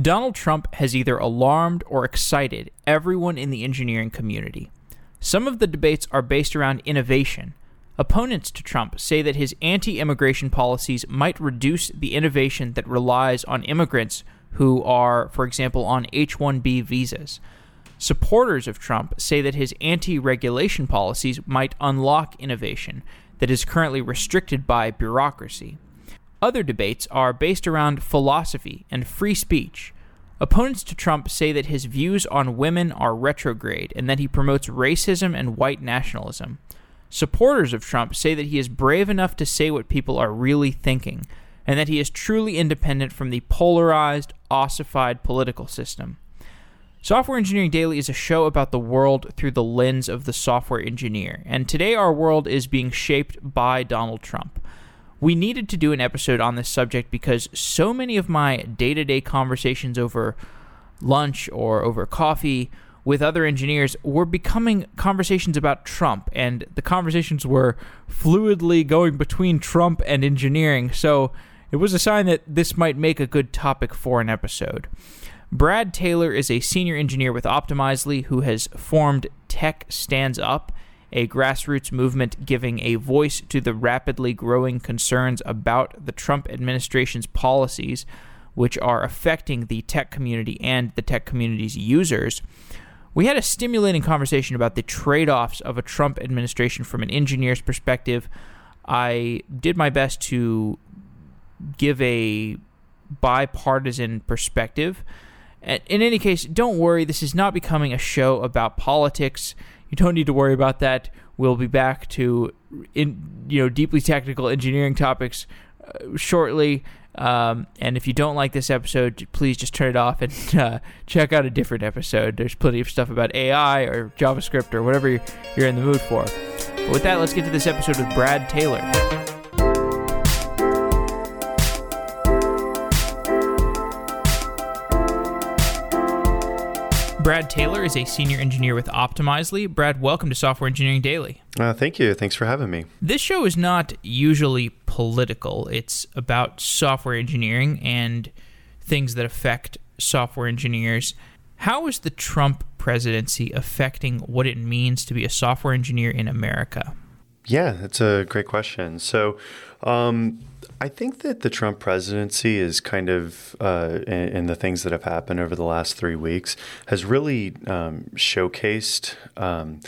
Donald Trump has either alarmed or excited everyone in the engineering community. Some of the debates are based around innovation. Opponents to Trump say that his anti immigration policies might reduce the innovation that relies on immigrants who are, for example, on H 1B visas. Supporters of Trump say that his anti regulation policies might unlock innovation that is currently restricted by bureaucracy. Other debates are based around philosophy and free speech. Opponents to Trump say that his views on women are retrograde and that he promotes racism and white nationalism. Supporters of Trump say that he is brave enough to say what people are really thinking and that he is truly independent from the polarized, ossified political system. Software Engineering Daily is a show about the world through the lens of the software engineer, and today our world is being shaped by Donald Trump we needed to do an episode on this subject because so many of my day to day conversations over lunch or over coffee with other engineers were becoming conversations about Trump, and the conversations were fluidly going between Trump and engineering. So it was a sign that this might make a good topic for an episode. Brad Taylor is a senior engineer with Optimizely who has formed Tech Stands Up a grassroots movement giving a voice to the rapidly growing concerns about the Trump administration's policies, which are affecting the tech community and the tech community's users. We had a stimulating conversation about the trade offs of a Trump administration from an engineer's perspective. I did my best to give a bipartisan perspective. In any case, don't worry, this is not becoming a show about politics you don't need to worry about that. We'll be back to in you know deeply technical engineering topics uh, shortly. Um, and if you don't like this episode, please just turn it off and uh, check out a different episode. There's plenty of stuff about AI or JavaScript or whatever you're in the mood for. But with that, let's get to this episode with Brad Taylor. Brad Taylor is a senior engineer with Optimizely. Brad, welcome to Software Engineering Daily. Uh, thank you. Thanks for having me. This show is not usually political, it's about software engineering and things that affect software engineers. How is the Trump presidency affecting what it means to be a software engineer in America? Yeah, that's a great question. So, um, I think that the Trump presidency is kind of, uh, and, and, the things that have happened over the last three weeks has really um, showcased um,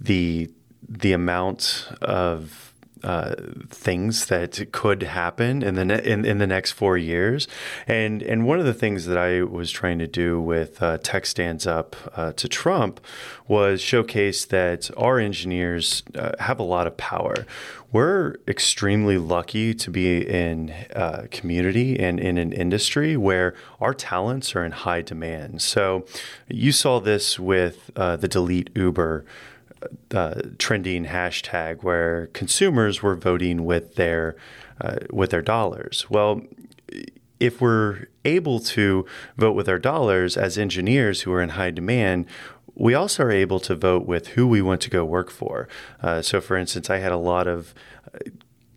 the the amount of uh, things that could happen in the ne- in, in the next four years, and and one of the things that I was trying to do with uh, Tech Stands Up uh, to Trump was showcase that our engineers uh, have a lot of power. We're extremely lucky to be in a community and in an industry where our talents are in high demand. So you saw this with uh, the delete Uber uh, trending hashtag where consumers were voting with their uh, with their dollars. Well, if we're able to vote with our dollars as engineers who are in high demand, we also are able to vote with who we want to go work for. Uh, so, for instance, I had a lot of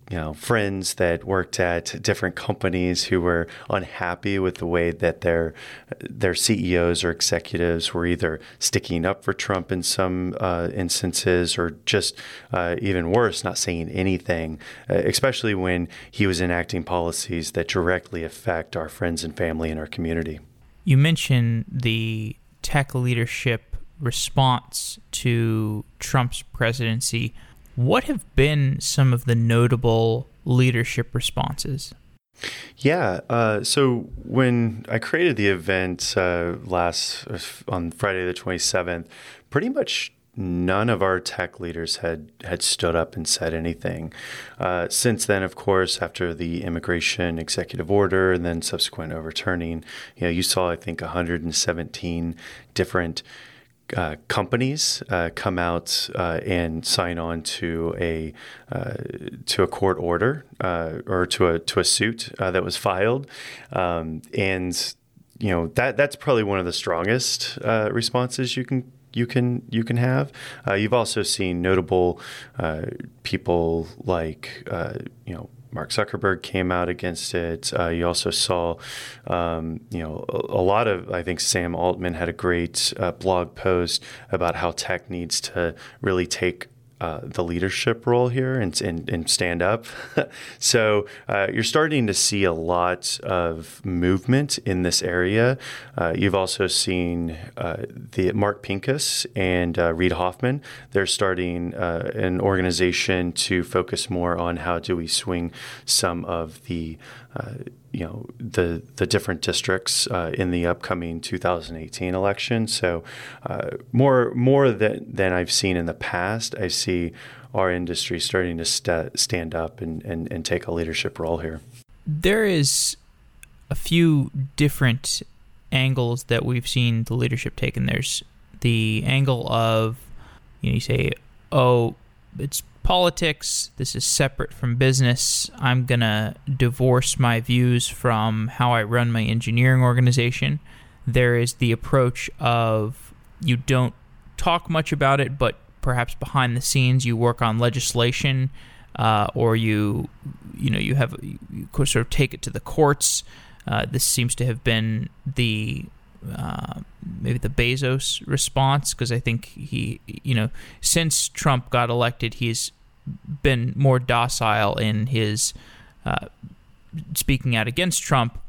you know friends that worked at different companies who were unhappy with the way that their their CEOs or executives were either sticking up for Trump in some uh, instances or just uh, even worse, not saying anything, uh, especially when he was enacting policies that directly affect our friends and family and our community. You mentioned the tech leadership response to Trump's presidency. What have been some of the notable leadership responses? Yeah. Uh, so when I created the event uh, last uh, on Friday the 27th, pretty much none of our tech leaders had had stood up and said anything. Uh, since then, of course, after the immigration executive order and then subsequent overturning, you know, you saw I think 117 different uh, companies uh, come out uh, and sign on to a uh, to a court order uh, or to a to a suit uh, that was filed, um, and you know that that's probably one of the strongest responses you can you can you can have. you've also seen notable people like you know Mark Zuckerberg came out against it. Uh, you also saw, um, you know, a, a, lot of. I think Sam Altman had a great uh, blog post about how tech needs to really take uh, the leadership role here and, and, and stand up. so uh, you're starting to see a lot of movement in this area. Uh, you've also seen uh, the Mark Pincus and uh, Reid Hoffman. They're starting an organization to focus more on how do we swing some of the you know the the different districts uh, in the upcoming 2018 election. So uh, more more than than I've seen in the past, I see our industry starting to st- stand up and, and, and take a leadership role here. There is a few different angles that we've seen the leadership take, and there's the angle of you know you say, oh, it's politics. This is separate from business. I'm going to divorce my views from how I run my engineering organization. There is the approach of you don't talk much about it, but perhaps behind the scenes you work on legislation uh, or you you know you have you sort of take it to the courts. Uh, this seems to have been the uh, maybe the Bezos response because I think he, you know, since Trump got elected, he's been more docile in his uh, speaking out against Trump,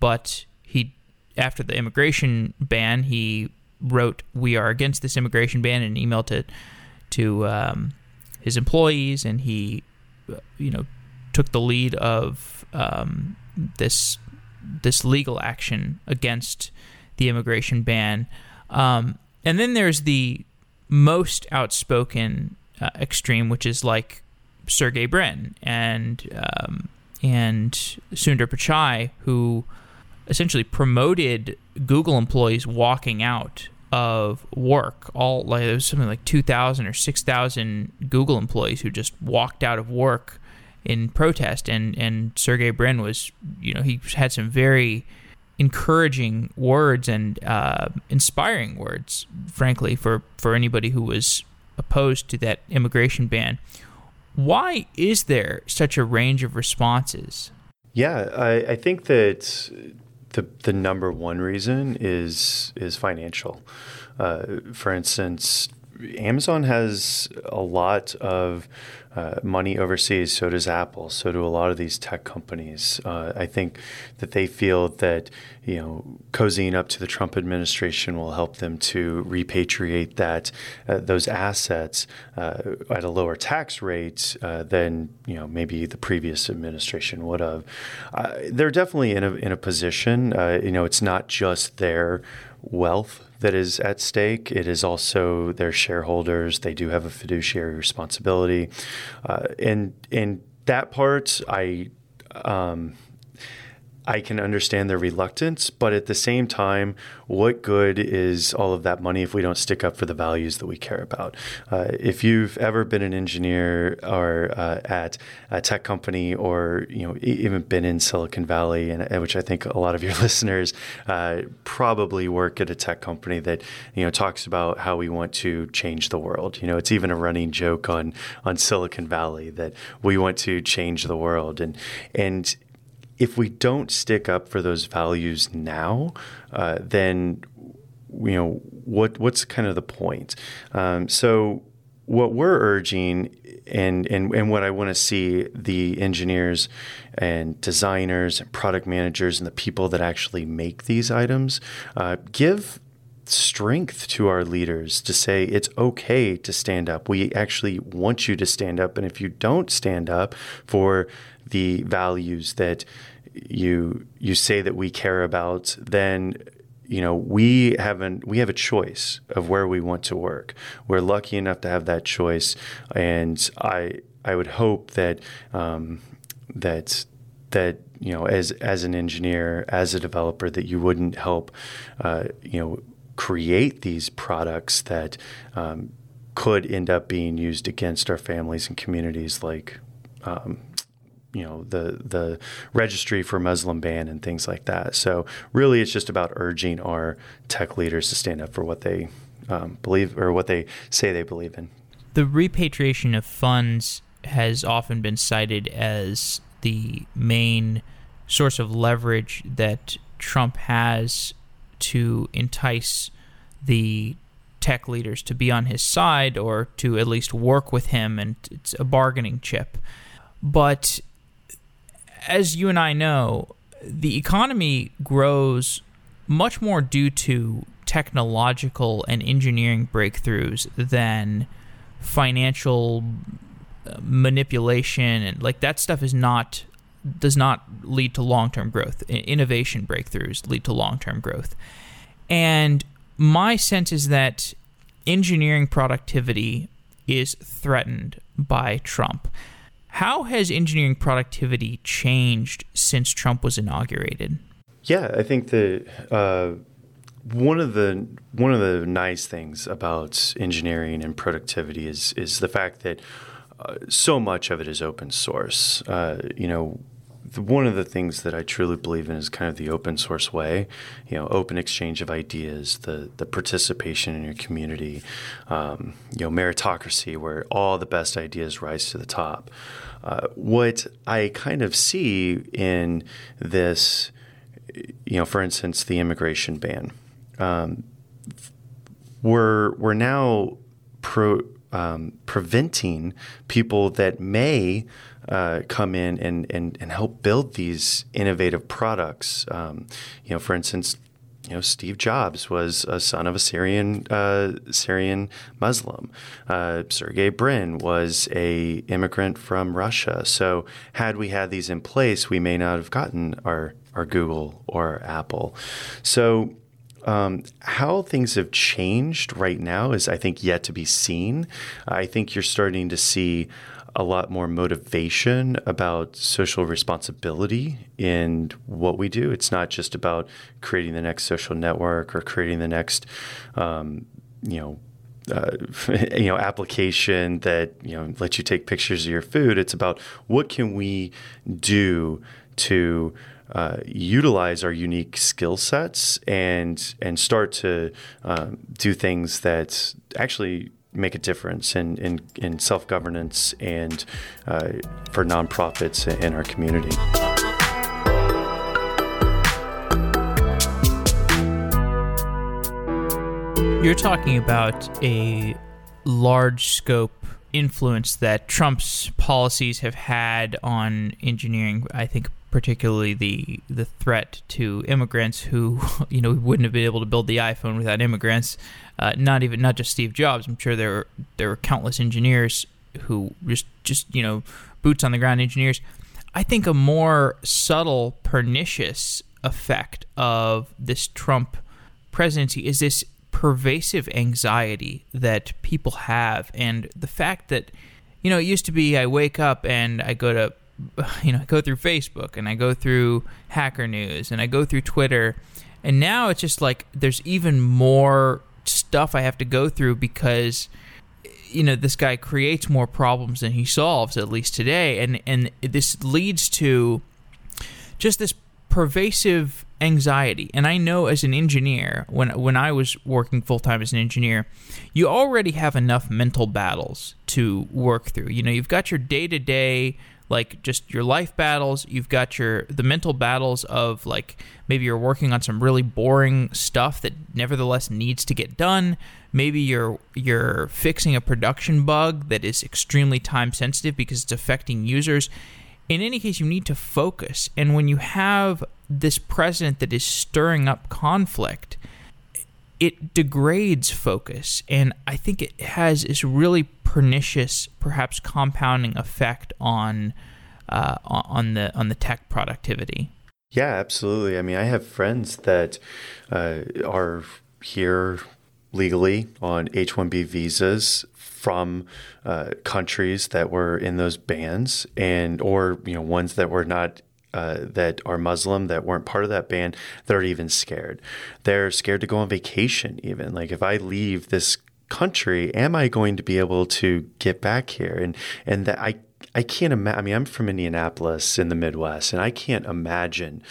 but he after the immigration ban, he wrote, "We are against this immigration ban" and emailed it to um, his employees, and he, uh, you know, took the lead of um, this this legal action against the immigration ban. Um, and then there's the most outspoken uh, extreme, which is like Sergey Brin and um, and Sundar Pichai, who essentially promoted Google employees walking out of work. All like there was something like two thousand or six thousand Google employees who just walked out of work in protest, and and Sergey Brin was, you know, he had some very encouraging words and uh, inspiring words, frankly, for for anybody who was opposed to that immigration ban. Why is there such a range of responses? Yeah, I, I think that the the number one reason is is financial. Uh, for instance, Amazon has a lot of uh, money overseas. So does Apple. So do a lot of these tech companies. Uh, I think that they feel that you know cozying up to the Trump administration will help them to repatriate that uh, those assets uh, at a lower tax rate uh, than you know maybe the previous administration would have. Uh, they're definitely in a in a position. you know, it's not just their wealth that is at stake. It is also their shareholders. They do have a fiduciary responsibility, uh, and and that part I. Um, I can understand their reluctance, but at the same time, what good is all of that money if we don't stick up for the values that we care about? Uh, if you've ever been an engineer or uh, at a tech company, or you know even been in Silicon Valley, and which I think a lot of your listeners uh, probably work at a tech company that you know talks about how we want to change the world. You know, it's even a running joke on on Silicon Valley that we want to change the world, and and if we don't stick up for those values now, uh, then you know what what's kind of the point? Um, so what we're urging and and, and what I want to see the engineers and designers and product managers and the people that actually make these items uh, give strength to our leaders to say it's okay to stand up. We actually want you to stand up. And if you don't stand up for the values that you you say that we care about, then you know we haven't we have a choice of where we want to work. We're lucky enough to have that choice, and I I would hope that um, that that you know as as an engineer as a developer that you wouldn't help uh, you know create these products that um, could end up being used against our families and communities like um, you know the the registry for Muslim ban and things like that. So really, it's just about urging our tech leaders to stand up for what they um, believe or what they say they believe in. The repatriation of funds has often been cited as the main source of leverage that Trump has to entice the tech leaders to be on his side or to at least work with him, and it's a bargaining chip. But as you and I know, the economy grows much more due to technological and engineering breakthroughs than financial uh, manipulation and like that stuff is not does not lead to long-term growth. Innovation breakthroughs lead to long-term growth. And my sense is that engineering productivity is threatened by Trump how has engineering productivity changed since Trump was inaugurated? Yeah, I think that uh, one of the one of the nice things about engineering and productivity is is the fact that uh, so much of it is open source. Uh, you know, one of the things that I truly believe in is kind of the open source way, you know, open exchange of ideas, the the participation in your community, um, you know, meritocracy, where all the best ideas rise to the top. Uh, what I kind of see in this, you know, for instance, the immigration ban, um, we're we're now pro, um, preventing people that may uh, come in and, and, and help build these innovative products. Um, you know, for instance, you know, Steve Jobs was a son of a Syrian uh, Syrian Muslim. Uh, Sergey Brin was a immigrant from Russia. So had we had these in place, we may not have gotten our our Google or our Apple. So um, how things have changed right now is, I think, yet to be seen. I think you're starting to see a lot more motivation about social responsibility in what we do. It's not just about creating the next social network or creating the next, um, you know, uh, you know application that you know lets you take pictures of your food. It's about what can we do to uh, utilize our unique skill sets and and start to um, do things that actually make a difference in, in, in self governance and uh, for nonprofits in our community. You're talking about a large scope influence that Trump's policies have had on engineering. I think particularly the the threat to immigrants who you know wouldn't have been able to build the iPhone without immigrants. Uh, not even not just Steve Jobs. I'm sure there were, there were countless engineers who just just you know boots on the ground engineers. I think a more subtle pernicious effect of this Trump presidency is this pervasive anxiety that people have and the fact that you know it used to be I wake up and I go to you know, I go through Facebook and I go through Hacker News and I go through Twitter, and now it's just like there's even more stuff I have to go through because you know this guy creates more problems than he solves at least today. And and this leads to just this pervasive anxiety. And i know as an engineer when when i was working full time as an engineer you already have enough mental battles to work through. You know you've got your day to day like just your life battles. You've got your the mental battles of like maybe you're working on some really boring stuff that nevertheless needs to get done. Maybe you're you're fixing a production bug that is extremely time sensitive because it's affecting users. In any case you need to focus. And when you have this president that is stirring up conflict it degrades focus and i think it has this really pernicious, perhaps compounding effect on uh, on the on the tech productivity. Yeah, absolutely. I mean, I have friends that uh, are here legally on H one B visas from uh, countries that were in those bans, and or you know ones that were not uh, that are Muslim that weren't part of that ban, that are even scared. They're scared to go on vacation, even. Like, if I leave this country am I going to be able to get back here? And and that I I can't imagine. I mean, I'm from Indianapolis in the Midwest, and I can't imagine,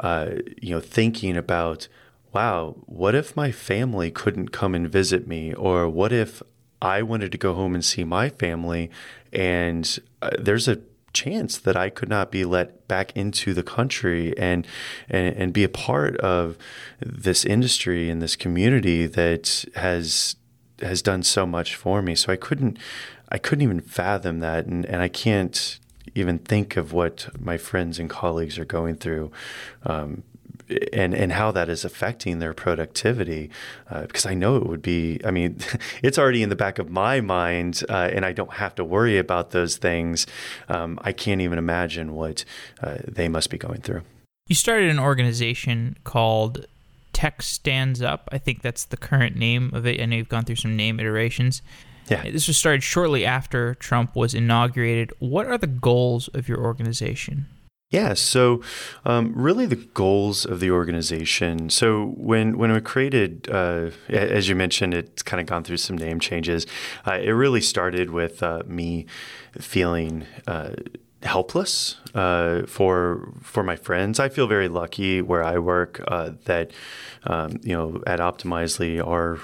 uh, you know, thinking about, wow, what if my family couldn't come and visit me, or what if I wanted to go home and see my family, and uh, there's a chance that I could not be let back into the country and, and and be a part of this industry and this community that has has done so much for me. So I couldn't I couldn't even fathom that and, and I can't even think of what my friends and colleagues are going through um, and and how that is affecting their productivity uh, because I know it would be I mean it's already in the back of my mind uh, and I don't have to worry about those things um, I can't even imagine what uh, they must be going through you started an organization called Tech Stands Up I think that's the current name of it I know you've gone through some name iterations yeah. This was started shortly after Trump was inaugurated. What are the goals of your organization? Yeah, so um, really the goals of the organization. So when when we created, uh, as you mentioned, it's kind of gone through some name changes. Uh, it really started with uh, me feeling uh, helpless uh, for for my friends. I feel very lucky where I work uh, that um, you know at Optimizely our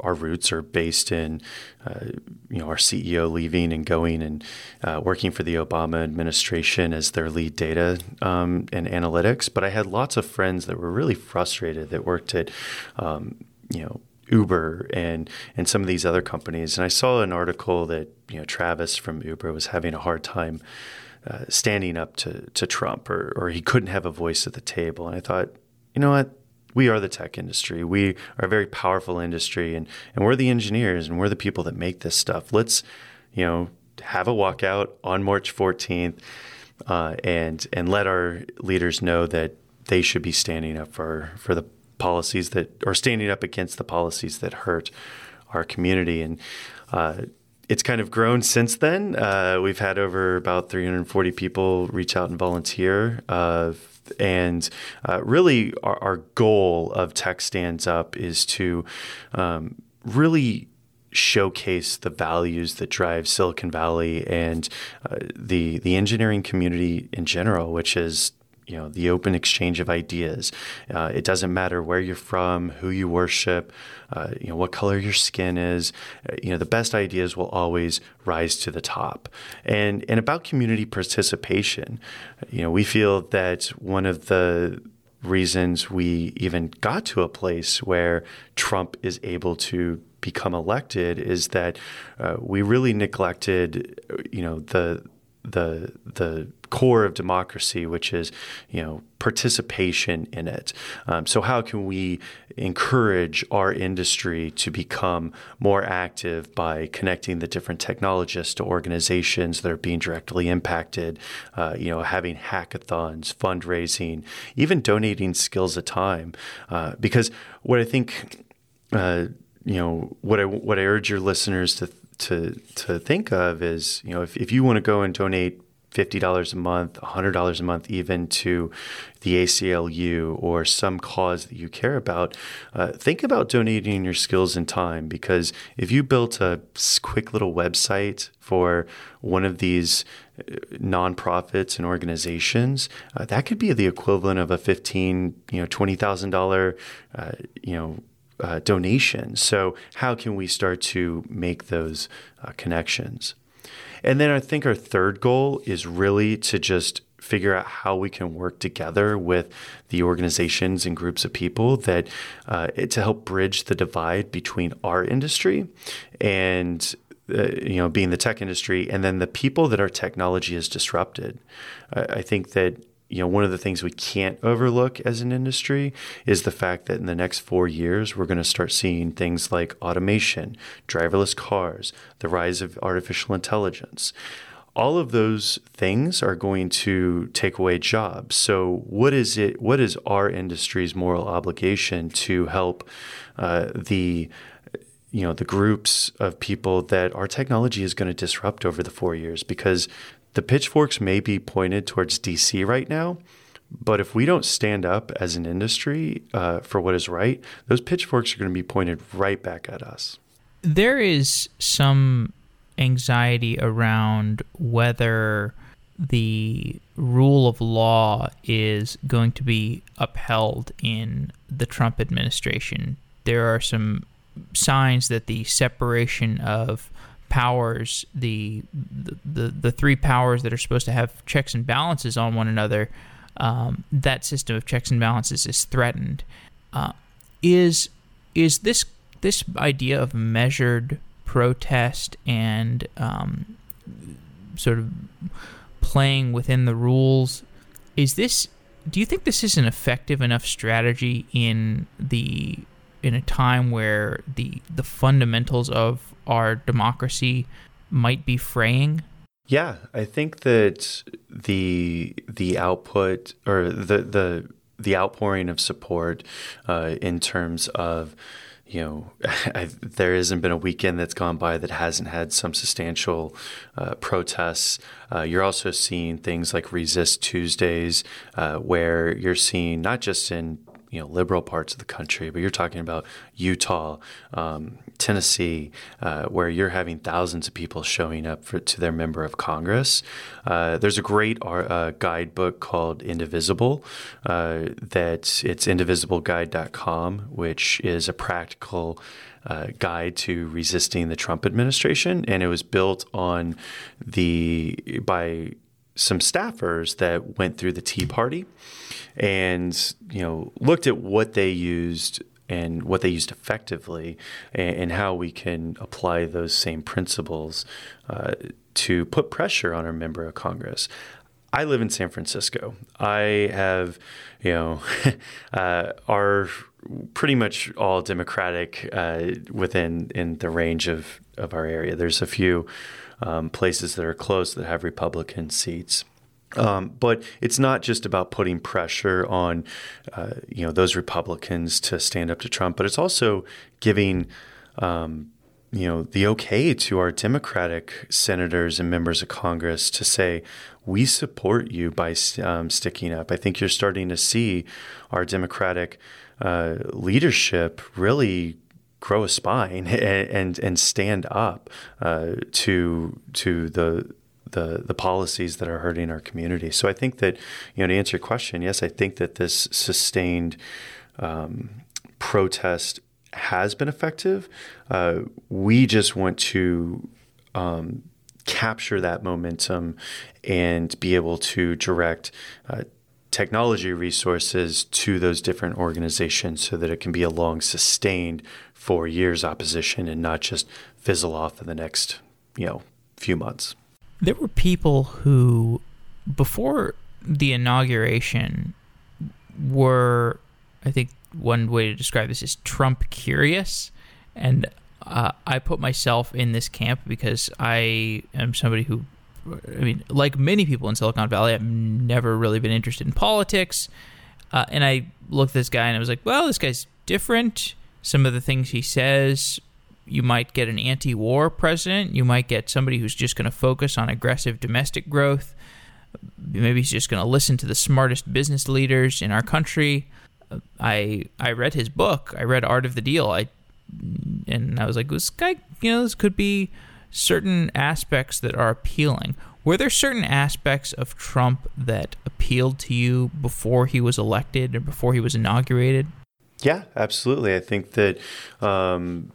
our roots are based in, uh, you know, our CEO leaving and going and uh, working for the Obama administration as their lead data um, and analytics. But I had lots of friends that were really frustrated that worked at, um, you know, Uber and and some of these other companies. And I saw an article that you know Travis from Uber was having a hard time. Uh, standing up to, to Trump, or, or he couldn't have a voice at the table. And I thought, you know what? We are the tech industry. We are a very powerful industry, and, and we're the engineers, and we're the people that make this stuff. Let's, you know, have a walkout on March 14th, uh, and and let our leaders know that they should be standing up for for the policies that or standing up against the policies that hurt our community and. Uh, it's kind of grown since then. Uh, we've had over about 340 people reach out and volunteer. Uh, and uh, really, our, our, goal of Tech Stands Up is to um, really showcase the values that drive Silicon Valley and uh, the the engineering community in general, which is you know the open exchange of ideas. Uh, it doesn't matter where you're from, who you worship, uh, you know what color your skin is. Uh, you know the best ideas will always rise to the top. And and about community participation, you know we feel that one of the reasons we even got to a place where Trump is able to become elected is that uh, we really neglected, you know, the the the core of democracy, which is you know participation in it. Um, so how can we encourage our industry to become more active by connecting the different technologists to organizations that are being directly impacted? Uh, you know, having hackathons, fundraising, even donating skills at time. Uh, because what I think. Uh, you know what I what I urge your listeners to to to think of is you know if, if you want to go and donate $50 a month, $100 a month, even to the ACLU or some cause that you care about, uh, think about donating your skills and time because if you built a quick little website for one of these uh, nonprofits and organizations, uh, that could be the equivalent of a fifteen, you know, twenty thousand uh, dollar, you know, uh, donation. So, how can we start to make those uh, connections? And then I think our third goal is really to just figure out how we can work together with the organizations and groups of people that uh, to help bridge the divide between our industry and uh, you know being the tech industry and then the people that our technology has disrupted. I think that you know, one of the things we can't overlook as an industry is the fact that in the next four years, we're going to start seeing things like automation, driverless cars, the rise of artificial intelligence. All of those things are going to take away jobs. So, what is it? What is our industry's moral obligation to help uh, the you know the groups of people that our technology is going to disrupt over the four years because the pitchforks may be pointed towards DC right now, but if we don't stand up as an industry uh, for what is right, those pitchforks are going to be pointed right back at us. There is some anxiety around whether the rule of law is going to be upheld in the Trump administration. There are some signs that the separation of powers, the, the the the three powers that are supposed to have checks and balances on one another, um, that system of checks and balances is threatened. Uh, is is this this idea of measured protest and um, sort of playing within the rules? Is this? Do you think this is an effective enough strategy in the in a time where the the fundamentals of our democracy might be fraying? Yeah, I think that the the output or the the the outpouring of support uh, in terms of you know, I, there hasn't been a weekend that's gone by that hasn't had some substantial uh, protests. Uh, you're also seeing things like Resist Tuesdays, uh, where you're seeing not just in you know liberal parts of the country, but you're talking about Utah, um, Tennessee, uh, where you're having thousands of people showing up for, to their member of Congress. Uh, there's a great uh, guidebook called Indivisible uh, that it's indivisibleguide.com, which is a practical uh, guide to resisting the Trump administration, and it was built on the by some staffers that went through the Tea Party and you know looked at what they used and what they used effectively and, and how we can apply those same principles uh, to put pressure on our member of Congress. I live in San Francisco. I have, you know, uh, are pretty much all Democratic uh, within in the range of, of our area. There's a few um, places that are close that have Republican seats. Um, but it's not just about putting pressure on, uh, you know, those Republicans to stand up to Trump, but it's also giving, um, you know, the okay to our Democratic senators and members of Congress to say we support you by um, sticking up. I think you're starting to see our Democratic uh, leadership really grow a spine and and, and stand up uh, to to the the the policies that are hurting our community. So I think that you know to answer your question, yes, I think that this sustained um, protest has been effective. Uh, we just want to um, capture that momentum and be able to direct. Uh, technology resources to those different organizations so that it can be a long sustained four years opposition and not just fizzle off in the next you know few months there were people who, before the inauguration, were, I think one way to describe this is Trump curious. And uh, I put myself in this camp because I am somebody who, I mean, like many people in Silicon Valley, I've never really been interested in politics. Uh, and I looked at this guy and I was like, well, this guy's different. Some of the things he says you might get an anti war president. You might get somebody who's just going to focus on aggressive domestic growth. Maybe he's just going to listen to the smartest business leaders in our country. I I read his book. I read Art of the Deal. I and I was like, this guy, you know, this could be certain aspects that are appealing. Were there certain aspects of Trump that appealed to you before he was elected or before he was inaugurated? Yeah, absolutely. I think that um,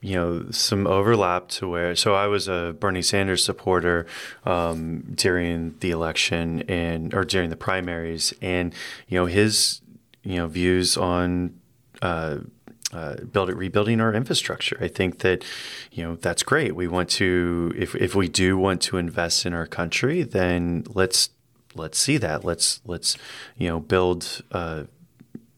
you know some overlap to where so I was a Bernie Sanders supporter um, during the election and or during the primaries and you know his you know views on uh, uh, build it, rebuilding our infrastructure. I think that you know that's great. We want to if if we do want to invest in our country, then let's let's see that. Let's let's you know build uh,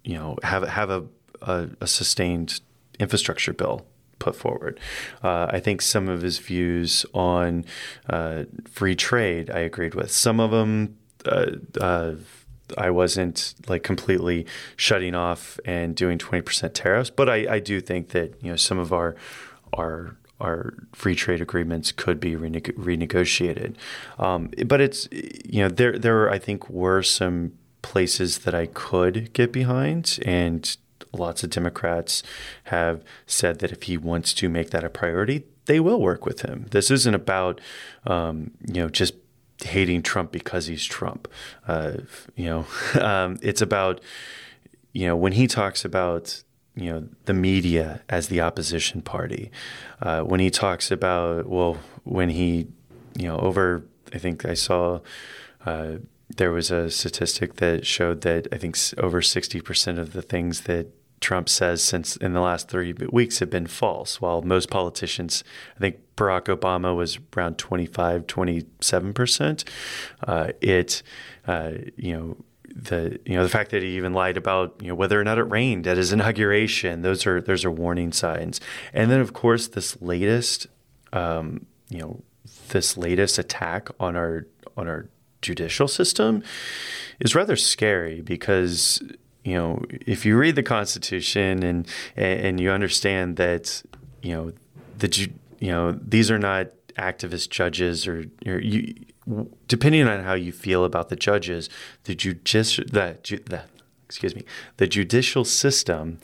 you know have have a, a, a sustained infrastructure bill put forward. Uh, I think some of his views on uh, free trade I agreed with. Some of them uh, uh I wasn't like completely shutting off and doing 20% tariffs, but I, I do think that you know some of our our our free trade agreements could be rene- renegotiated. Um, but it's you know there there I think were some places that I could get behind and lots of Democrats have said that if he wants to make that a priority, they will work with him. This isn't about, um, you know, just hating Trump because he's Trump. Uh, you know, um, it's about, you know, when he talks about you know the media as the opposition party. Uh, when he talks about well, when he you know over I think I saw. Uh, there was a statistic that showed that I think over 60% of the things that Trump says since in the last three weeks have been false, while most politicians, I think Barack Obama was around 25, 27%. Uh, it, uh, you know, the you know the fact that he even lied about you know whether or not it rained at his inauguration those are those are warning signs and then of course this latest um, you know this latest attack on our on our judicial system is rather scary because you know if you read the Constitution and and you understand that you know the you know these are not activist judges or you depending on how you feel about the judges, the judicial the, the excuse me, the judicial system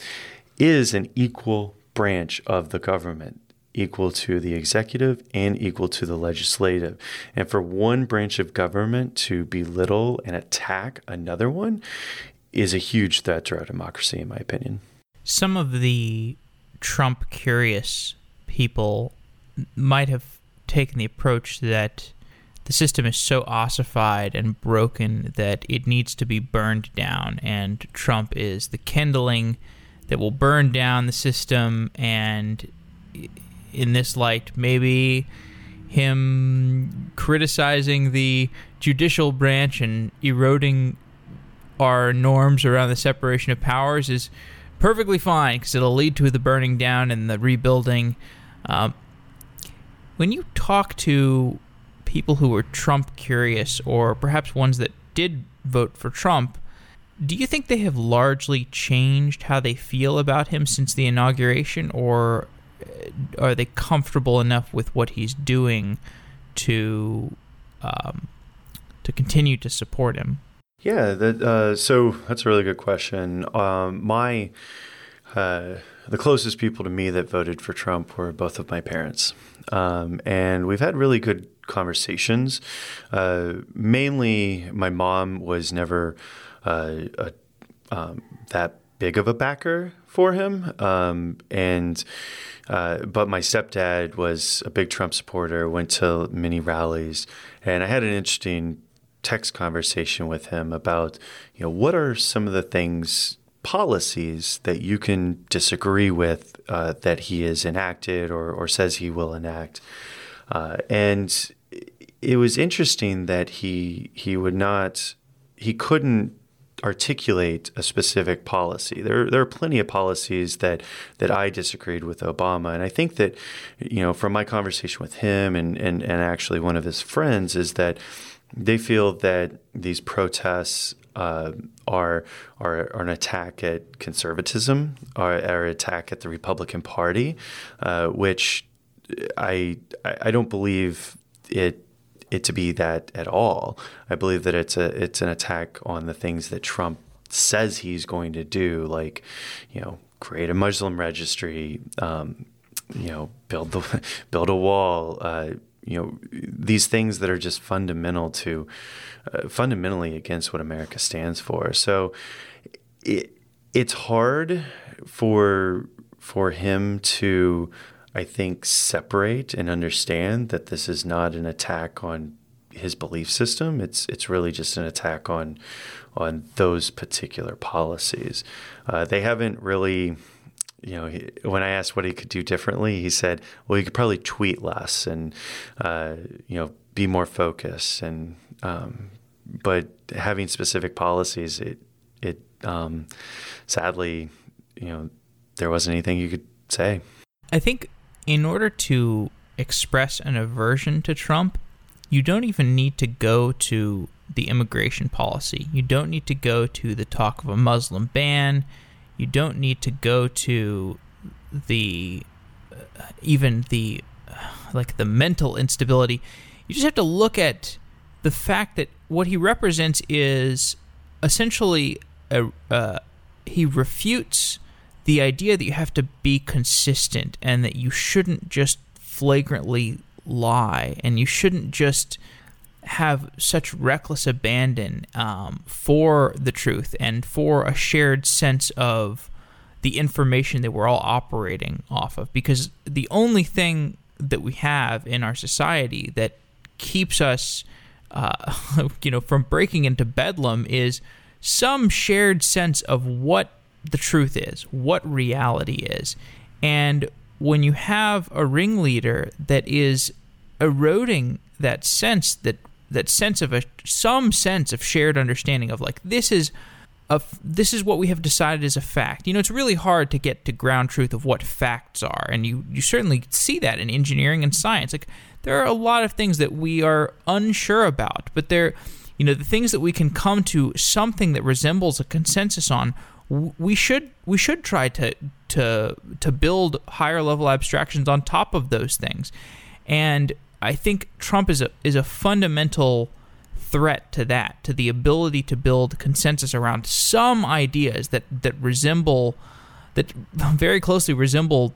is an equal branch of the government, equal to the executive and equal to the legislative. And for one branch of government to belittle and attack another one is a huge threat to our democracy, in my opinion. Some of the Trump curious people might have taken the approach that the system is so ossified and broken that it needs to be burned down, and Trump is the kindling that will burn down the system. And in this light, maybe him criticizing the judicial branch and eroding our norms around the separation of powers is perfectly fine because it'll lead to the burning down and the rebuilding. Um, when you talk to people who were Trump curious, or perhaps ones that did vote for Trump, do you think they have largely changed how they feel about him since the inauguration, or are they comfortable enough with what he's doing to um, to continue to support him? Yeah, that, uh, so that's a really good question. Um, my uh, the closest people to me that voted for Trump were both of my parents, um, and we've had really good conversations. Uh, mainly, my mom was never uh, a, um, that big of a backer for him, um, and uh, but my stepdad was a big Trump supporter. Went to many rallies, and I had an interesting text conversation with him about you know what are some of the things policies that you can disagree with uh, that he has enacted or, or says he will enact. Uh, and it was interesting that he he would not he couldn't articulate a specific policy. There there are plenty of policies that that I disagreed with Obama, and I think that you know from my conversation with him and and, and actually one of his friends is that they feel that these protests uh, are, are, are an attack at conservatism, or, are an attack at the Republican Party, uh, which I I don't believe it it to be that at all. I believe that it's a it's an attack on the things that Trump says he's going to do, like you know, create a Muslim registry, um, you know, build the build a wall. Uh, you know, these things that are just fundamental to uh, fundamentally against what America stands for. So it it's hard for for him to I think, separate and understand that this is not an attack on his belief system. It's it's really just an attack on on those particular policies. Uh, they haven't really, you know, he, when I asked what he could do differently, he said, "Well, he could probably tweet less and uh, you know be more focused." And um, but having specific policies, it it um, sadly, you know, there wasn't anything you could say. I think in order to express an aversion to Trump, you don't even need to go to the immigration policy. You don't need to go to the talk of a Muslim ban. You don't need to go to the uh, even the uh, like the mental instability. You just have to look at the fact that what he represents is essentially a, uh, he refutes the idea that you have to be consistent and that you shouldn't just flagrantly lie and you shouldn't just have such reckless abandon um, for the truth and for a shared sense of the information that we're all operating off of. Because the only thing that we have in our society that keeps us uh, you know from breaking into bedlam is some shared sense of what the truth is what reality is and when you have a ringleader that is eroding that sense that that sense of a some sense of shared understanding of like this is a, this is what we have decided is a fact. You know, it's really hard to get to ground truth of what facts are, and you you certainly see that in engineering and science. Like there are a lot of things that we are unsure about, but there, you know, the things that we can come to something that resembles a consensus on. We should we should try to to to build higher level abstractions on top of those things, and I think Trump is a is a fundamental threat to that, to the ability to build consensus around some ideas that that resemble that very closely resemble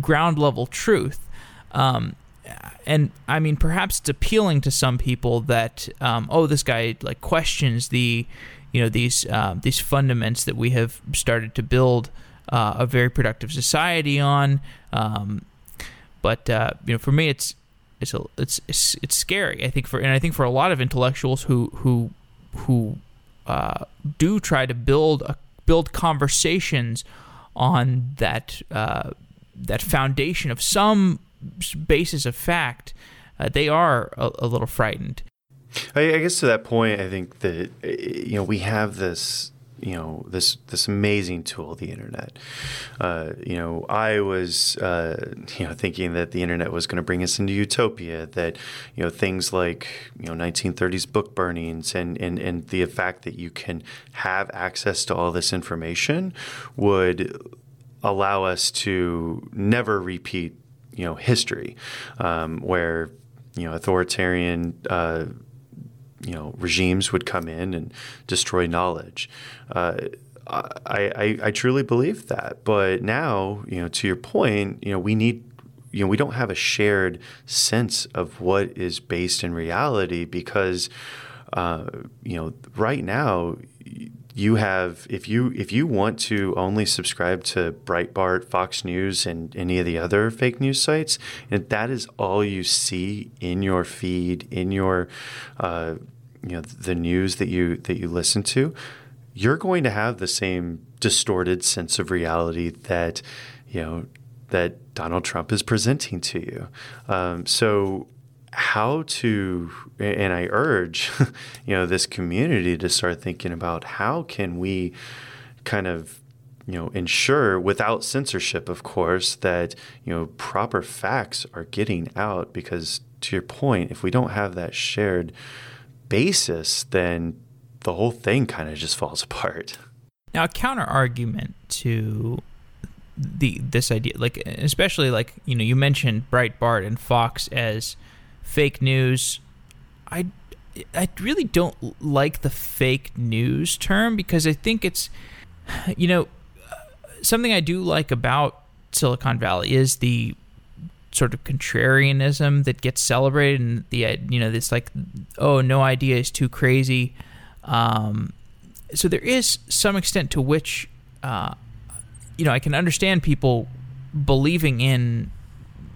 ground level truth. Um, and I mean, perhaps it's appealing to some people that um, oh, this guy like questions the you know these uh, these fundaments that we have started to build uh, a very productive society on. Um, but uh, you know, for me, it's it's a, it's, it's scary. I think for and I think for a lot of intellectuals who who who uh, do try to build a, build conversations on that uh, that foundation of some basis of fact, uh, they are a, a little frightened. I, I guess to that point, I think that you know we have this you know this this amazing tool, the internet. Uh, you know, I was uh, you know thinking that the internet was going to bring us into utopia. That you know things like you know 1930s book burnings and and and the fact that you can have access to all this information would allow us to never repeat you know history, um, where you know authoritarian. Uh, you know regimes would come in and destroy knowledge. Uh, I, I, I truly believe that, but now you know to your point, you know we need you know we don't have a shared sense of what is based in reality because uh, you know right now you have if you if you want to only subscribe to Breitbart, Fox News, and any of the other fake news sites, and that is all you see in your feed in your uh, you know the news that you that you listen to, you're going to have the same distorted sense of reality that you know that Donald Trump is presenting to you. Um, so how to and I urge you know this community to start thinking about how can we kind of you know ensure without censorship of course that you know proper facts are getting out because to your point if we don't have that shared basis, then the whole thing kind of just falls apart. Now, a counter argument to the this idea, like especially like you know, you mentioned Breitbart and Fox as fake news. I I really don't like the fake news term because I think it's you know something I do like about Silicon Valley is the sort of contrarianism that gets celebrated and the uh, you know this like oh no idea is too crazy um, so there is some extent to which uh, you know I can understand people believing in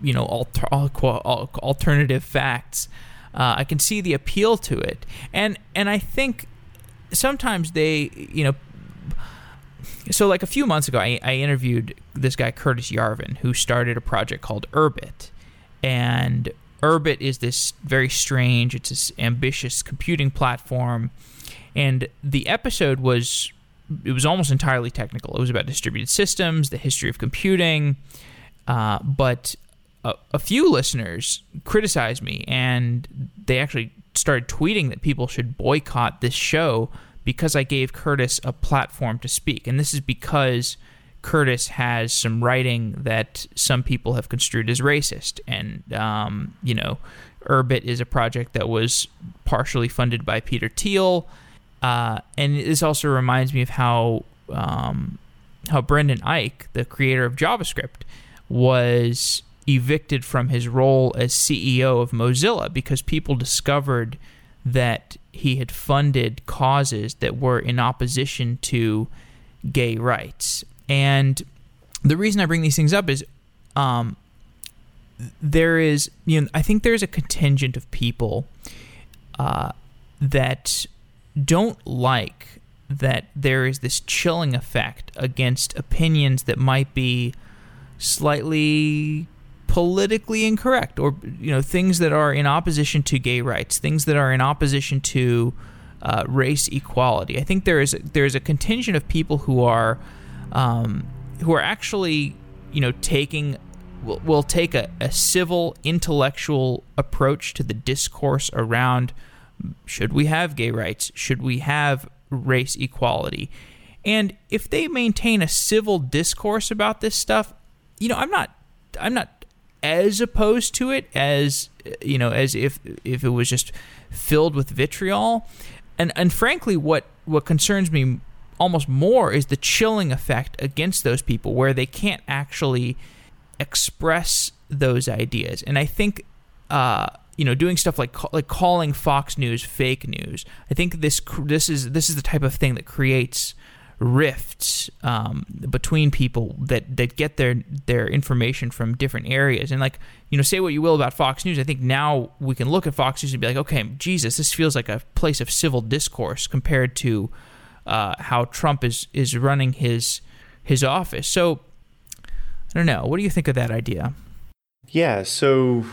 you know alter, alternative facts uh, I can see the appeal to it. And and I think sometimes they you know so like a few months ago, I, I interviewed this guy Curtis Yarvin, who started a project called Urbit, and Urbit is this very strange, it's this ambitious computing platform, and the episode was it was almost entirely technical. It was about distributed systems, the history of computing, uh, but a, a few listeners criticized me, and they actually started tweeting that people should boycott this show because I gave Curtis a platform to speak. And this is because Curtis has some writing that some people have construed as racist. And, um, you know, Urbit is a project that was partially funded by Peter Thiel. Uh, and this also reminds me of how um, how Brendan Eich, the creator of JavaScript, was evicted from his role as CEO of Mozilla because people discovered that he had funded causes that were in opposition to gay rights. And the reason I bring these things up is um, there is, you know, I think there's a contingent of people uh, that don't like that there is this chilling effect against opinions that might be slightly politically incorrect or you know things that are in opposition to gay rights things that are in opposition to uh, race equality. I think there is there is a contingent of people who are um, who are actually you know taking will, will take a, a civil intellectual approach to the discourse around should we have gay rights? Should we have race equality? And if they maintain a civil discourse about this stuff you know i'm not i'm not as opposed to it as you know as if if it was just filled with vitriol. And and frankly what what concerns me almost more is the chilling effect against those people where they can't actually express those ideas. And i think uh, you know doing stuff like like calling Fox News fake news i think this this is this is the type of thing that creates rifts um, between people that, that get their their information from different areas. And like you know, say what you will about Fox News, I think now we can look at Fox News and be like, okay, Jesus, this feels like a place of civil discourse compared to uh, how Trump is is running his his office. So I don't know. What do you think of that idea? Yeah. So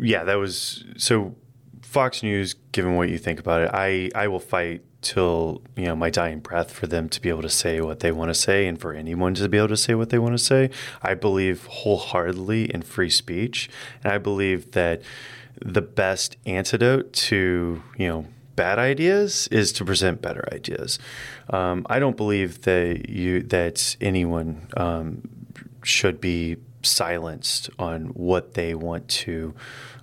yeah, that was so. Fox News, given what you think about it, I, I will fight till you know my dying breath for them to be able to say what they want to say and for anyone to be able to say what they want to say. I believe wholeheartedly in free speech, and I believe that the best antidote to you know bad ideas is to present better ideas. Um, I don't believe that you that anyone um, should be silenced on what they want to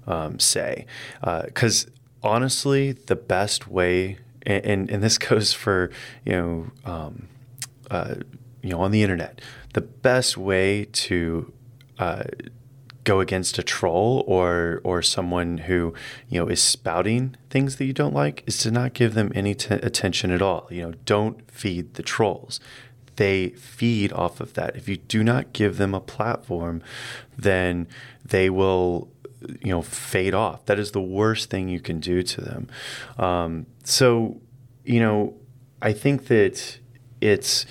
um, say because. Uh, honestly, the best way and, and, and this goes for you know um, uh, you know on the internet. The best way to uh, go against a troll or or someone who you know is spouting things that you don't like is to not give them any t- attention at all. You know, don't feed the trolls. They feed off of that. If you do not give them a platform, then they will you know fade off. That is the worst thing you can do to them. Um, so you know, I think that it's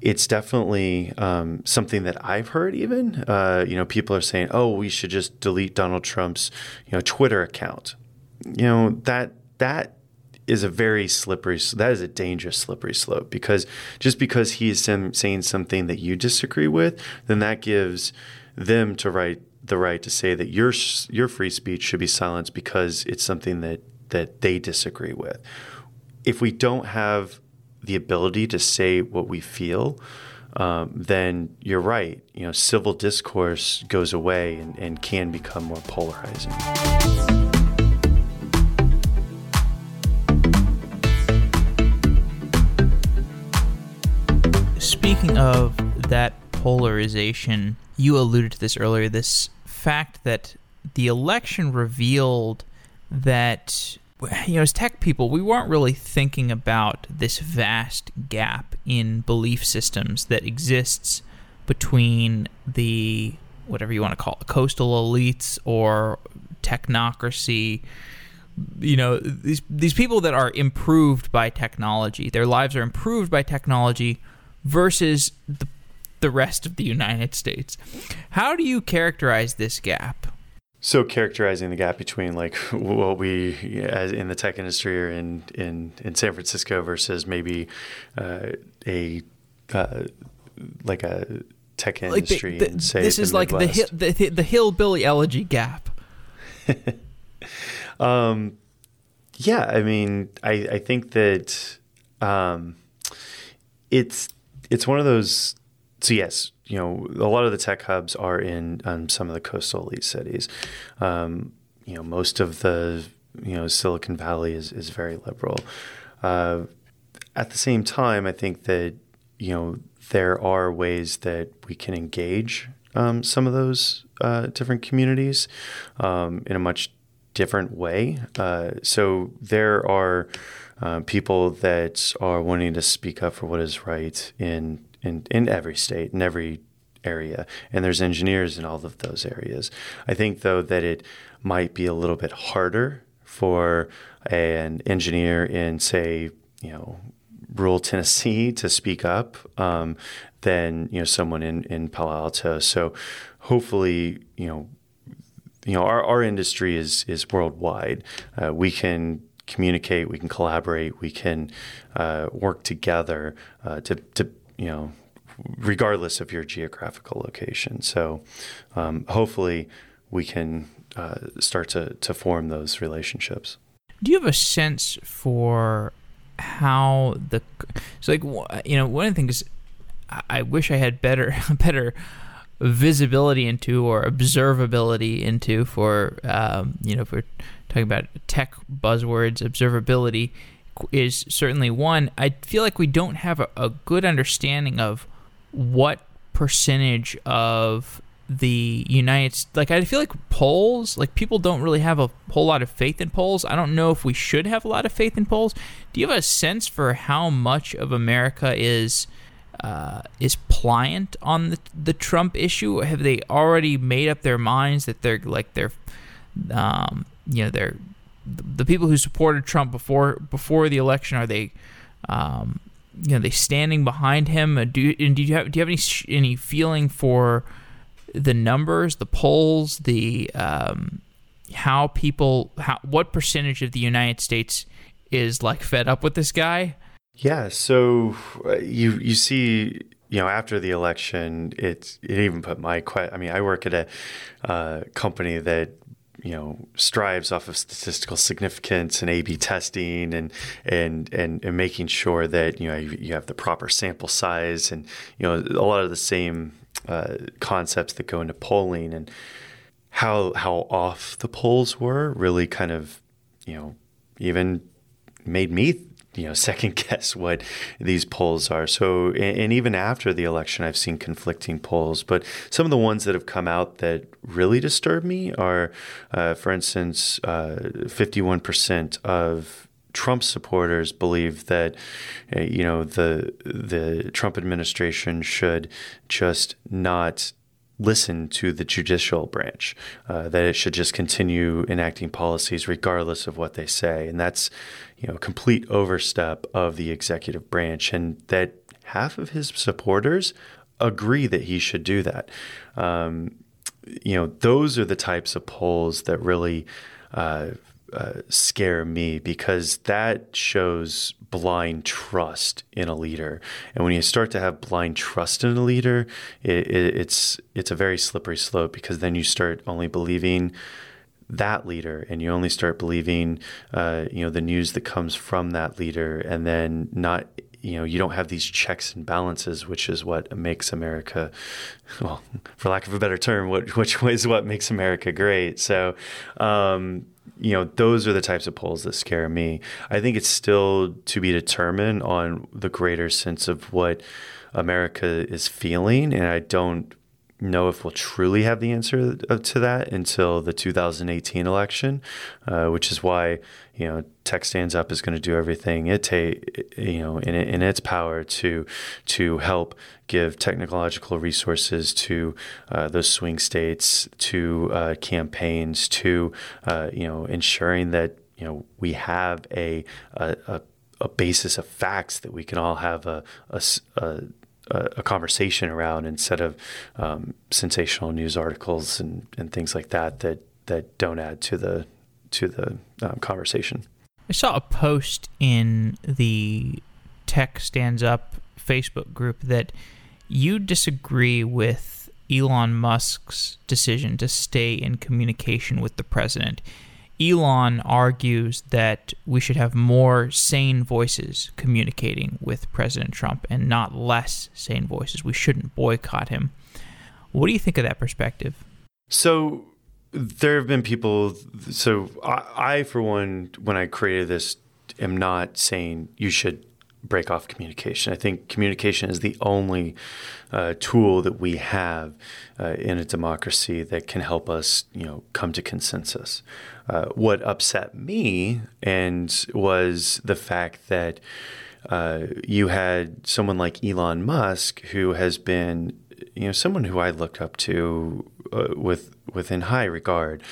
it's definitely um, something that I've heard. Even uh, you know, people are saying, "Oh, we should just delete Donald Trump's you know Twitter account." You know that that is a very slippery that is a dangerous slippery slope because just because he is saying something that you disagree with then that gives them to right the right to say that your your free speech should be silenced because it's something that that they disagree with. If we don't have the ability to say what we feel, um, then you're right. You know, civil discourse goes away and, and can become more polarizing. Speaking of that polarization, you alluded to this earlier. This fact that the election revealed that you know as tech people we weren't really thinking about this vast gap in belief systems that exists between the whatever you want to call it coastal elites or technocracy you know these these people that are improved by technology their lives are improved by technology versus the the rest of the United States. How do you characterize this gap? So characterizing the gap between like what we as in the tech industry or in in, in San Francisco versus maybe uh, a uh, like a tech industry like the, the, and say this is like the, the the hillbilly elegy gap. um, yeah, I mean, I I think that um, it's it's one of those so yes, you know, a lot of the tech hubs are in um, some of the coastal elite cities. Um, you know, most of the you know Silicon Valley is is very liberal. Uh, at the same time, I think that you know there are ways that we can engage um, some of those uh, different communities um, in a much different way. Uh, so there are uh, people that are wanting to speak up for what is right in in, in every state, in every area, and there's engineers in all of those areas. I think, though, that it might be a little bit harder for an engineer in, say, you know, rural Tennessee to speak up um, than you know someone in, in Palo Alto. So hopefully, you know, you know, our, our industry is is worldwide. Uh, we can communicate, we can collaborate, we can uh, work together uh, to to you know regardless of your geographical location. So um, hopefully we can uh, start to, to form those relationships. Do you have a sense for how the so like you know one of the things I wish I had better better visibility into or observability into for um, you know for talking about tech buzzwords observability is certainly one I feel like we don't have a, a good understanding of what percentage of the United like I feel like polls like people don't really have a whole lot of faith in polls. I don't know if we should have a lot of faith in polls. Do you have a sense for how much of America is uh, is pliant on the the Trump issue? Have they already made up their minds that they're like they're um, you know they're the people who supported Trump before before the election are they um, you know they standing behind him? Uh, do and do you have do you have any any feeling for the numbers, the polls, the um, how people how what percentage of the United States is like fed up with this guy? Yeah, so uh, you you see you know, after the election, it it even put my que- I mean, I work at a uh, company that you know strives off of statistical significance and A/B testing and and and, and making sure that you know you, you have the proper sample size and you know a lot of the same uh, concepts that go into polling and how how off the polls were really kind of you know even made me you know second guess what these polls are so and, even after the election i've seen conflicting polls but some of the ones that have come out that really disturb me are uh, for instance uh, 51% of Trump supporters believe that uh, you know the the Trump administration should just not listen to the judicial branch, uh, that it should just continue enacting policies regardless of what they say. And that's, you know, complete overstep of the executive branch. And that half of his supporters agree that he should do that. Um, you know, those are the types of polls that really uh, uh, scare me because that shows blind trust in a leader. And when you start to have blind trust in a leader, it, it, it's it's a very slippery slope because then you start only believing that leader and you only start believing uh, you know the news that comes from that leader and then not you know you don't have these checks and balances which is what makes america well for lack of a better term what which is what makes america great so um, you know, those are the types of polls that scare me. I think it's still to be determined on the greater sense of what America is feeling, and I don't know if we'll truly have the answer to that until the 2018 election, uh, which is why you know Tech Stands Up is going to do everything it take you know in, in its power to to help give technological resources to uh, those swing states, to uh, campaigns, to uh, you know ensuring that you know we have a a, a basis of facts that we can all have a, a, a a, conversation around instead of um, sensational news articles and, and things like that that that don't add to the to the um, conversation. I saw a post in the Tech Stands Up Facebook group that you disagree with Elon Musk's decision to stay in communication with the president. Elon argues that we should have more sane voices communicating with President Trump and not less sane voices. We shouldn't boycott him. What do you think of that perspective? So, there have been people. So, I, I for one, when I created this, am not saying you should break off communication. I think communication is the only uh, tool that we have uh, in a democracy that can help us, you know, come to consensus. Uh, what upset me and was the fact that uh, you had someone like Elon Musk, who has been, you know, someone who I look up to uh, with within high regard.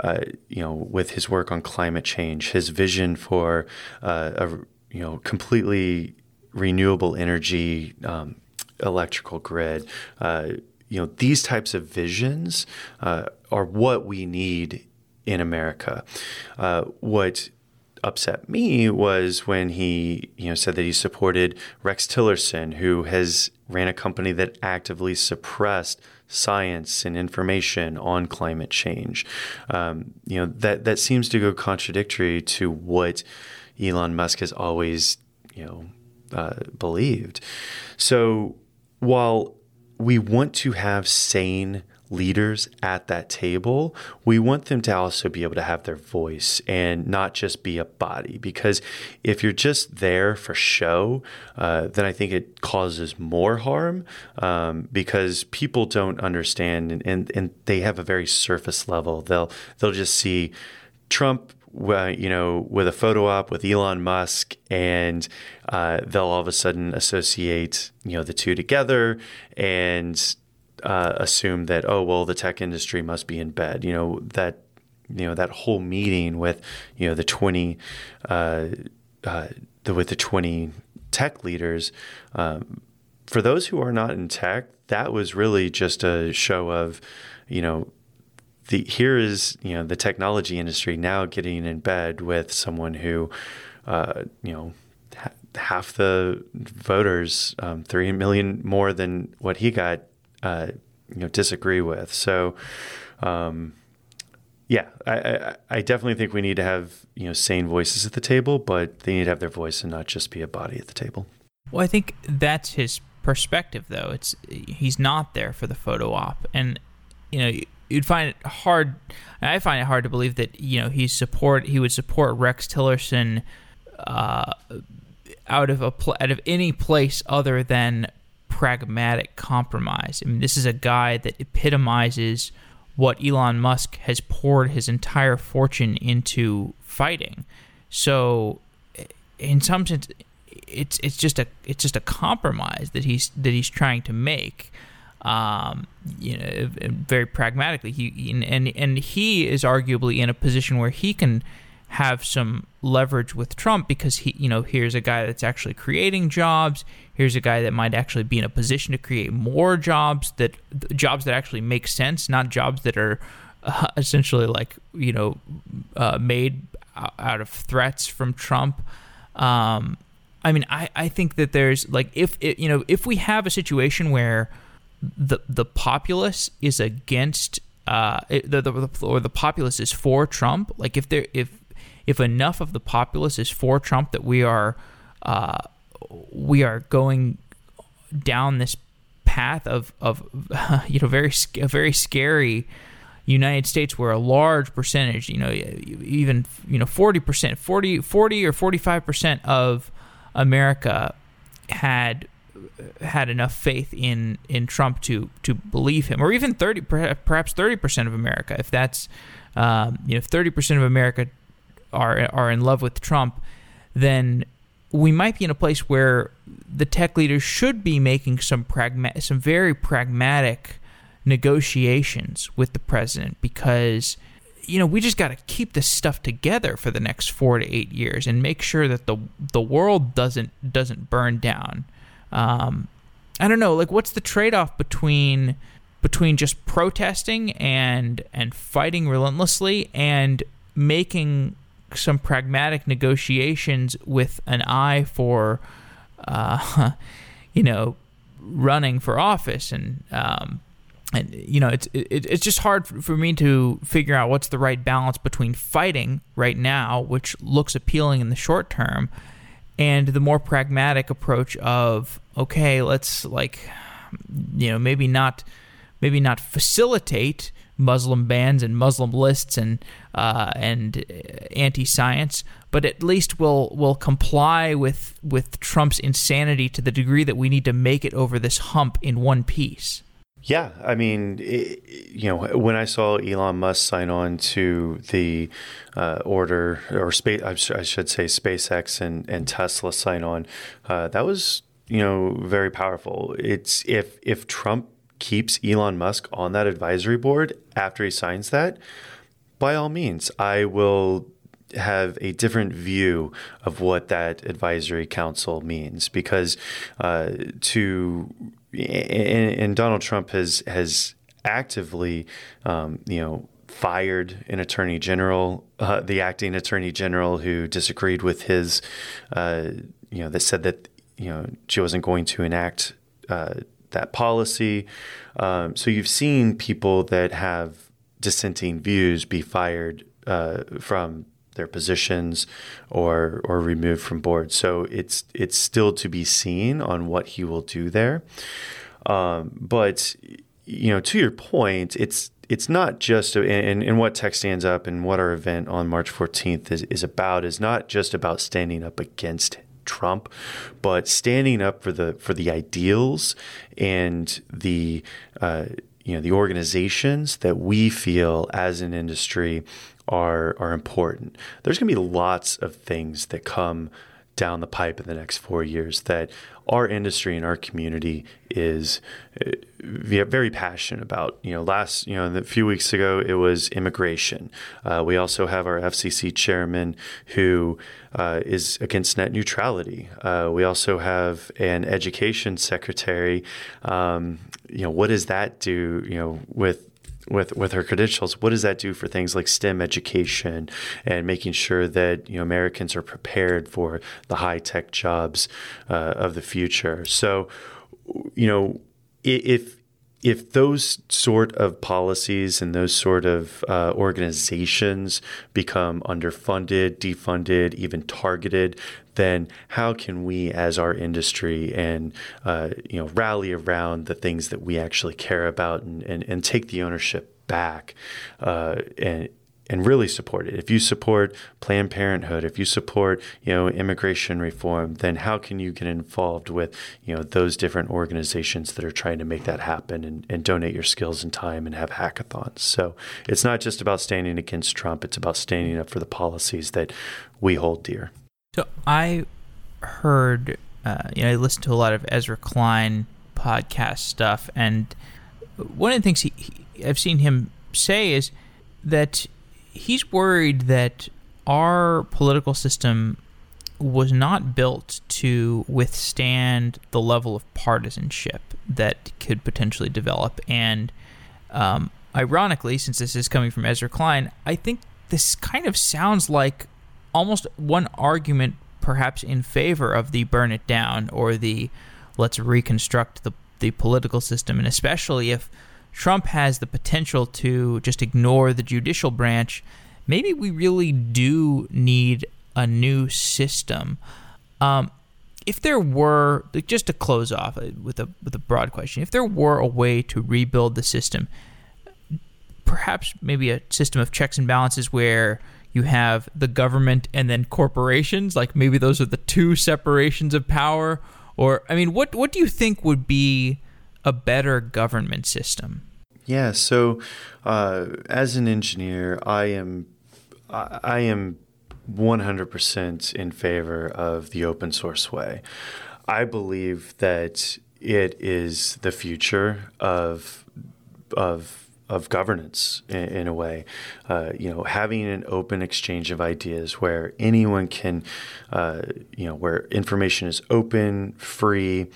Uh, you know, with his work on climate change, his vision for uh, a you know completely renewable energy um, electrical grid. Uh, you know, these types of visions uh, are what we need in America. what upset me was when he, you know, said that he supported Rex Tillerson, who has ran a company that actively suppressed science and information on climate change. Um, you know, that that seems to go contradictory to what Elon Musk has always, you know, uh, believed. So while we want to have sane leaders at that table, we want them to also be able to have their voice and not just be a body. Because if you're just there for show, uh, then I think it causes more harm um, because people don't understand and, and, and they have a very surface level. They'll they'll just see Trump you know, with a photo op with Elon Musk, and uh, they'll all of a sudden associate, you know, the two together, and uh, assume that oh well the tech industry must be in bed. You know that you know that whole meeting with you know the 20 uh, uh, the, with the 20 tech leaders um, for those who are not in tech that was really just a show of you know the here is you know the technology industry now getting in bed with someone who uh, you know half the voters, um, three million more than what he got, uh, you know disagree with. So, um, yeah, I, I, I, definitely think we need to have you know sane voices at the table, but they need to have their voice and not just be a body at the table. Well, I think that's his perspective, though. It's he's not there for the photo op, and you know you'd find it hard. I find it hard to believe that you know he support he would support Rex Tillerson. Uh, out of a pl- out of any place other than pragmatic compromise. I mean, this is a guy that epitomizes what Elon Musk has poured his entire fortune into fighting. So, in some sense, it's it's just a it's just a compromise that he's that he's trying to make. Um, you know, very pragmatically, he and and he is arguably in a position where he can have some leverage with Trump because he, you know, here's a guy that's actually creating jobs. Here's a guy that might actually be in a position to create more jobs that jobs that actually make sense, not jobs that are uh, essentially like you know uh, made out of threats from Trump. Um, I mean, I, I think that there's like if it, you know if we have a situation where the the populace is against uh, the, the, or the populace is for Trump, like if there if if enough of the populace is for Trump that we are uh, we are going down this path of of you know very a very scary United States where a large percentage, you know, even you know 40%, 40, 40 or 45% of America had had enough faith in in Trump to to believe him, or even 30 perhaps 30% of America. If that's um, you know if 30% of America are are in love with Trump, then we might be in a place where the tech leaders should be making some pragma- some very pragmatic negotiations with the president because you know we just got to keep this stuff together for the next 4 to 8 years and make sure that the the world doesn't doesn't burn down um, I don't know like what's the trade-off between between just protesting and and fighting relentlessly and making some pragmatic negotiations with an eye for, uh, you know, running for office and. Um, and you know it's it, it's just hard for me to figure out what's the right balance between fighting right now which looks appealing in the short term and the more pragmatic approach of okay let's like you know maybe not maybe not facilitate Muslim bans and Muslim lists and uh, and anti-science, but at least will will comply with with Trump's insanity to the degree that we need to make it over this hump in one piece. Yeah, I mean, it, you know, when I saw Elon Musk sign on to the uh, order, or space, I should say, SpaceX and, and Tesla sign on, uh, that was you know very powerful. It's if if Trump keeps Elon Musk on that advisory board after he signs that, by all means, I will have a different view of what that advisory council means because uh, to and, and, Donald Trump has has actively um, you know fired an attorney general, uh, the acting attorney general who disagreed with his uh, you know that said that you know she wasn't going to enact uh, that policy. Um, so you've seen people that have dissenting views be fired uh, from their positions or or removed from board. So it's it's still to be seen on what he will do there. Um, but you know, to your point, it's it's not just and, and what tech stands up and what our event on March 14th is, is about is not just about standing up against Trump, but standing up for the for the ideals and the uh, you know the organizations that we feel as an industry are are important. There's going to be lots of things that come down the pipe in the next four years that our industry and our community is uh, very passionate about. You know, last you know a few weeks ago it was immigration. Uh, we also have our FCC chairman who uh, is against net neutrality. Uh, we also have an education secretary. Um, you know, what does that do? You know, with with with her credentials, what does that do for things like STEM education and making sure that you know Americans are prepared for the high tech jobs uh, of the future? So, you know, if if those sort of policies and those sort of uh, organizations become underfunded, defunded, even targeted, then how can we, as our industry, and uh, you know, rally around the things that we actually care about and, and, and take the ownership back uh, and and really support it. If you support Planned Parenthood, if you support you know immigration reform, then how can you get involved with you know those different organizations that are trying to make that happen and, and donate your skills and time and have hackathons? So it's not just about standing against Trump; it's about standing up for the policies that we hold dear. So I heard, uh, you know, I listened to a lot of Ezra Klein podcast stuff, and one of the things he, he, I've seen him say is that he's worried that our political system was not built to withstand the level of partisanship that could potentially develop. And um, ironically, since this is coming from Ezra Klein, I think this kind of sounds like almost one argument perhaps in favor of the burn it down or the let's reconstruct the the political system and especially if Trump has the potential to just ignore the judicial branch, maybe we really do need a new system. Um, if there were, just to close off uh, with a with a broad question, if there were a way to rebuild the system, perhaps maybe a system of checks and balances where you have the government and then corporations like maybe those are the two separations of power or i mean what what do you think would be a better government system. Yeah so uh, as an engineer i am i am 100% in favor of the open source way. I believe that it is the future of of of governance in, in a way. Uh, you know, having an open exchange of ideas where anyone can, uh, you know, where information is open, free,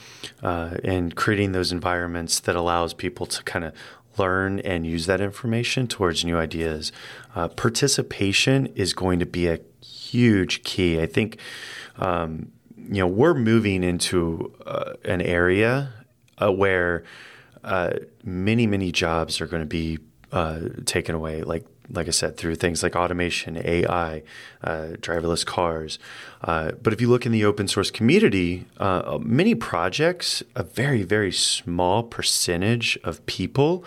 uh, and creating those environments that allows people to kind of learn and use that information towards new ideas. Uh, participation is going to be a huge key. I think. Um, you know, we're moving into uh, an area uh, where uh, many many jobs are going to be uh, taken away. Like like I said, through things like automation, AI, uh, driverless cars. Uh, but if you look in the open source community, uh, many projects, a very very small percentage of people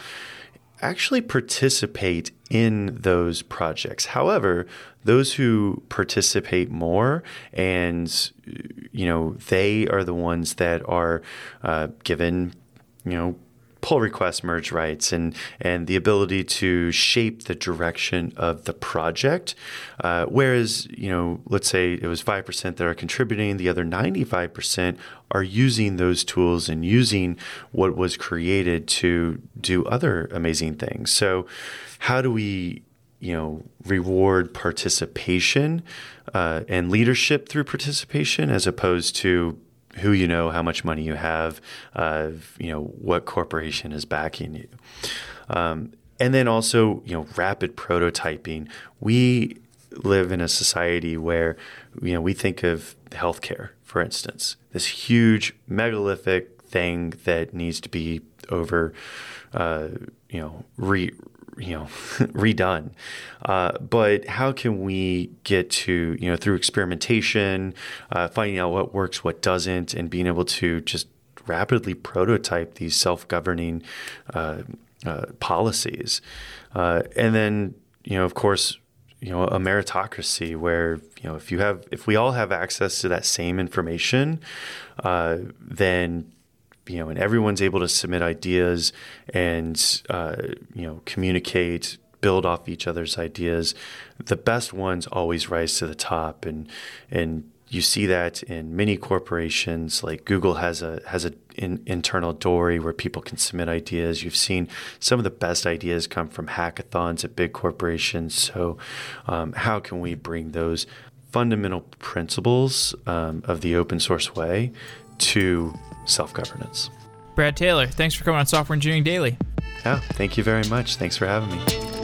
actually participate in those projects. However, those who participate more and you know they are the ones that are uh, given you know pull request merge rights and and the ability to shape the direction of the project. Uh, whereas you know, let's say it was five percent that are contributing, the other ninety five percent are using those tools and using what was created to do other amazing things. So, how do we you know reward participation uh, and leadership through participation as opposed to who you know, how much money you have, uh, you know, what corporation is backing you. Um, and then also, you know, rapid prototyping. We live in a society where, you know, we think of healthcare, for instance, this huge megalithic thing that needs to be over, uh, you know, re, you know redone. Uh, but how can we get to you know through experimentation uh, finding out what works what doesn't and being able to just rapidly prototype these self-governing uh, uh policies? Uh, and then you know of course you know a meritocracy where you know if you have if we all have access to that same information uh, then you know, and everyone's able to submit ideas and uh, you know communicate, build off each other's ideas. The best ones always rise to the top, and and you see that in many corporations. Like Google has a has an in, internal Dory where people can submit ideas. You've seen some of the best ideas come from hackathons at big corporations. So, um, how can we bring those fundamental principles um, of the open source way to self governance. Brad Taylor, thanks for coming on Software Engineering Daily. Yeah, thank you very much. Thanks for having me.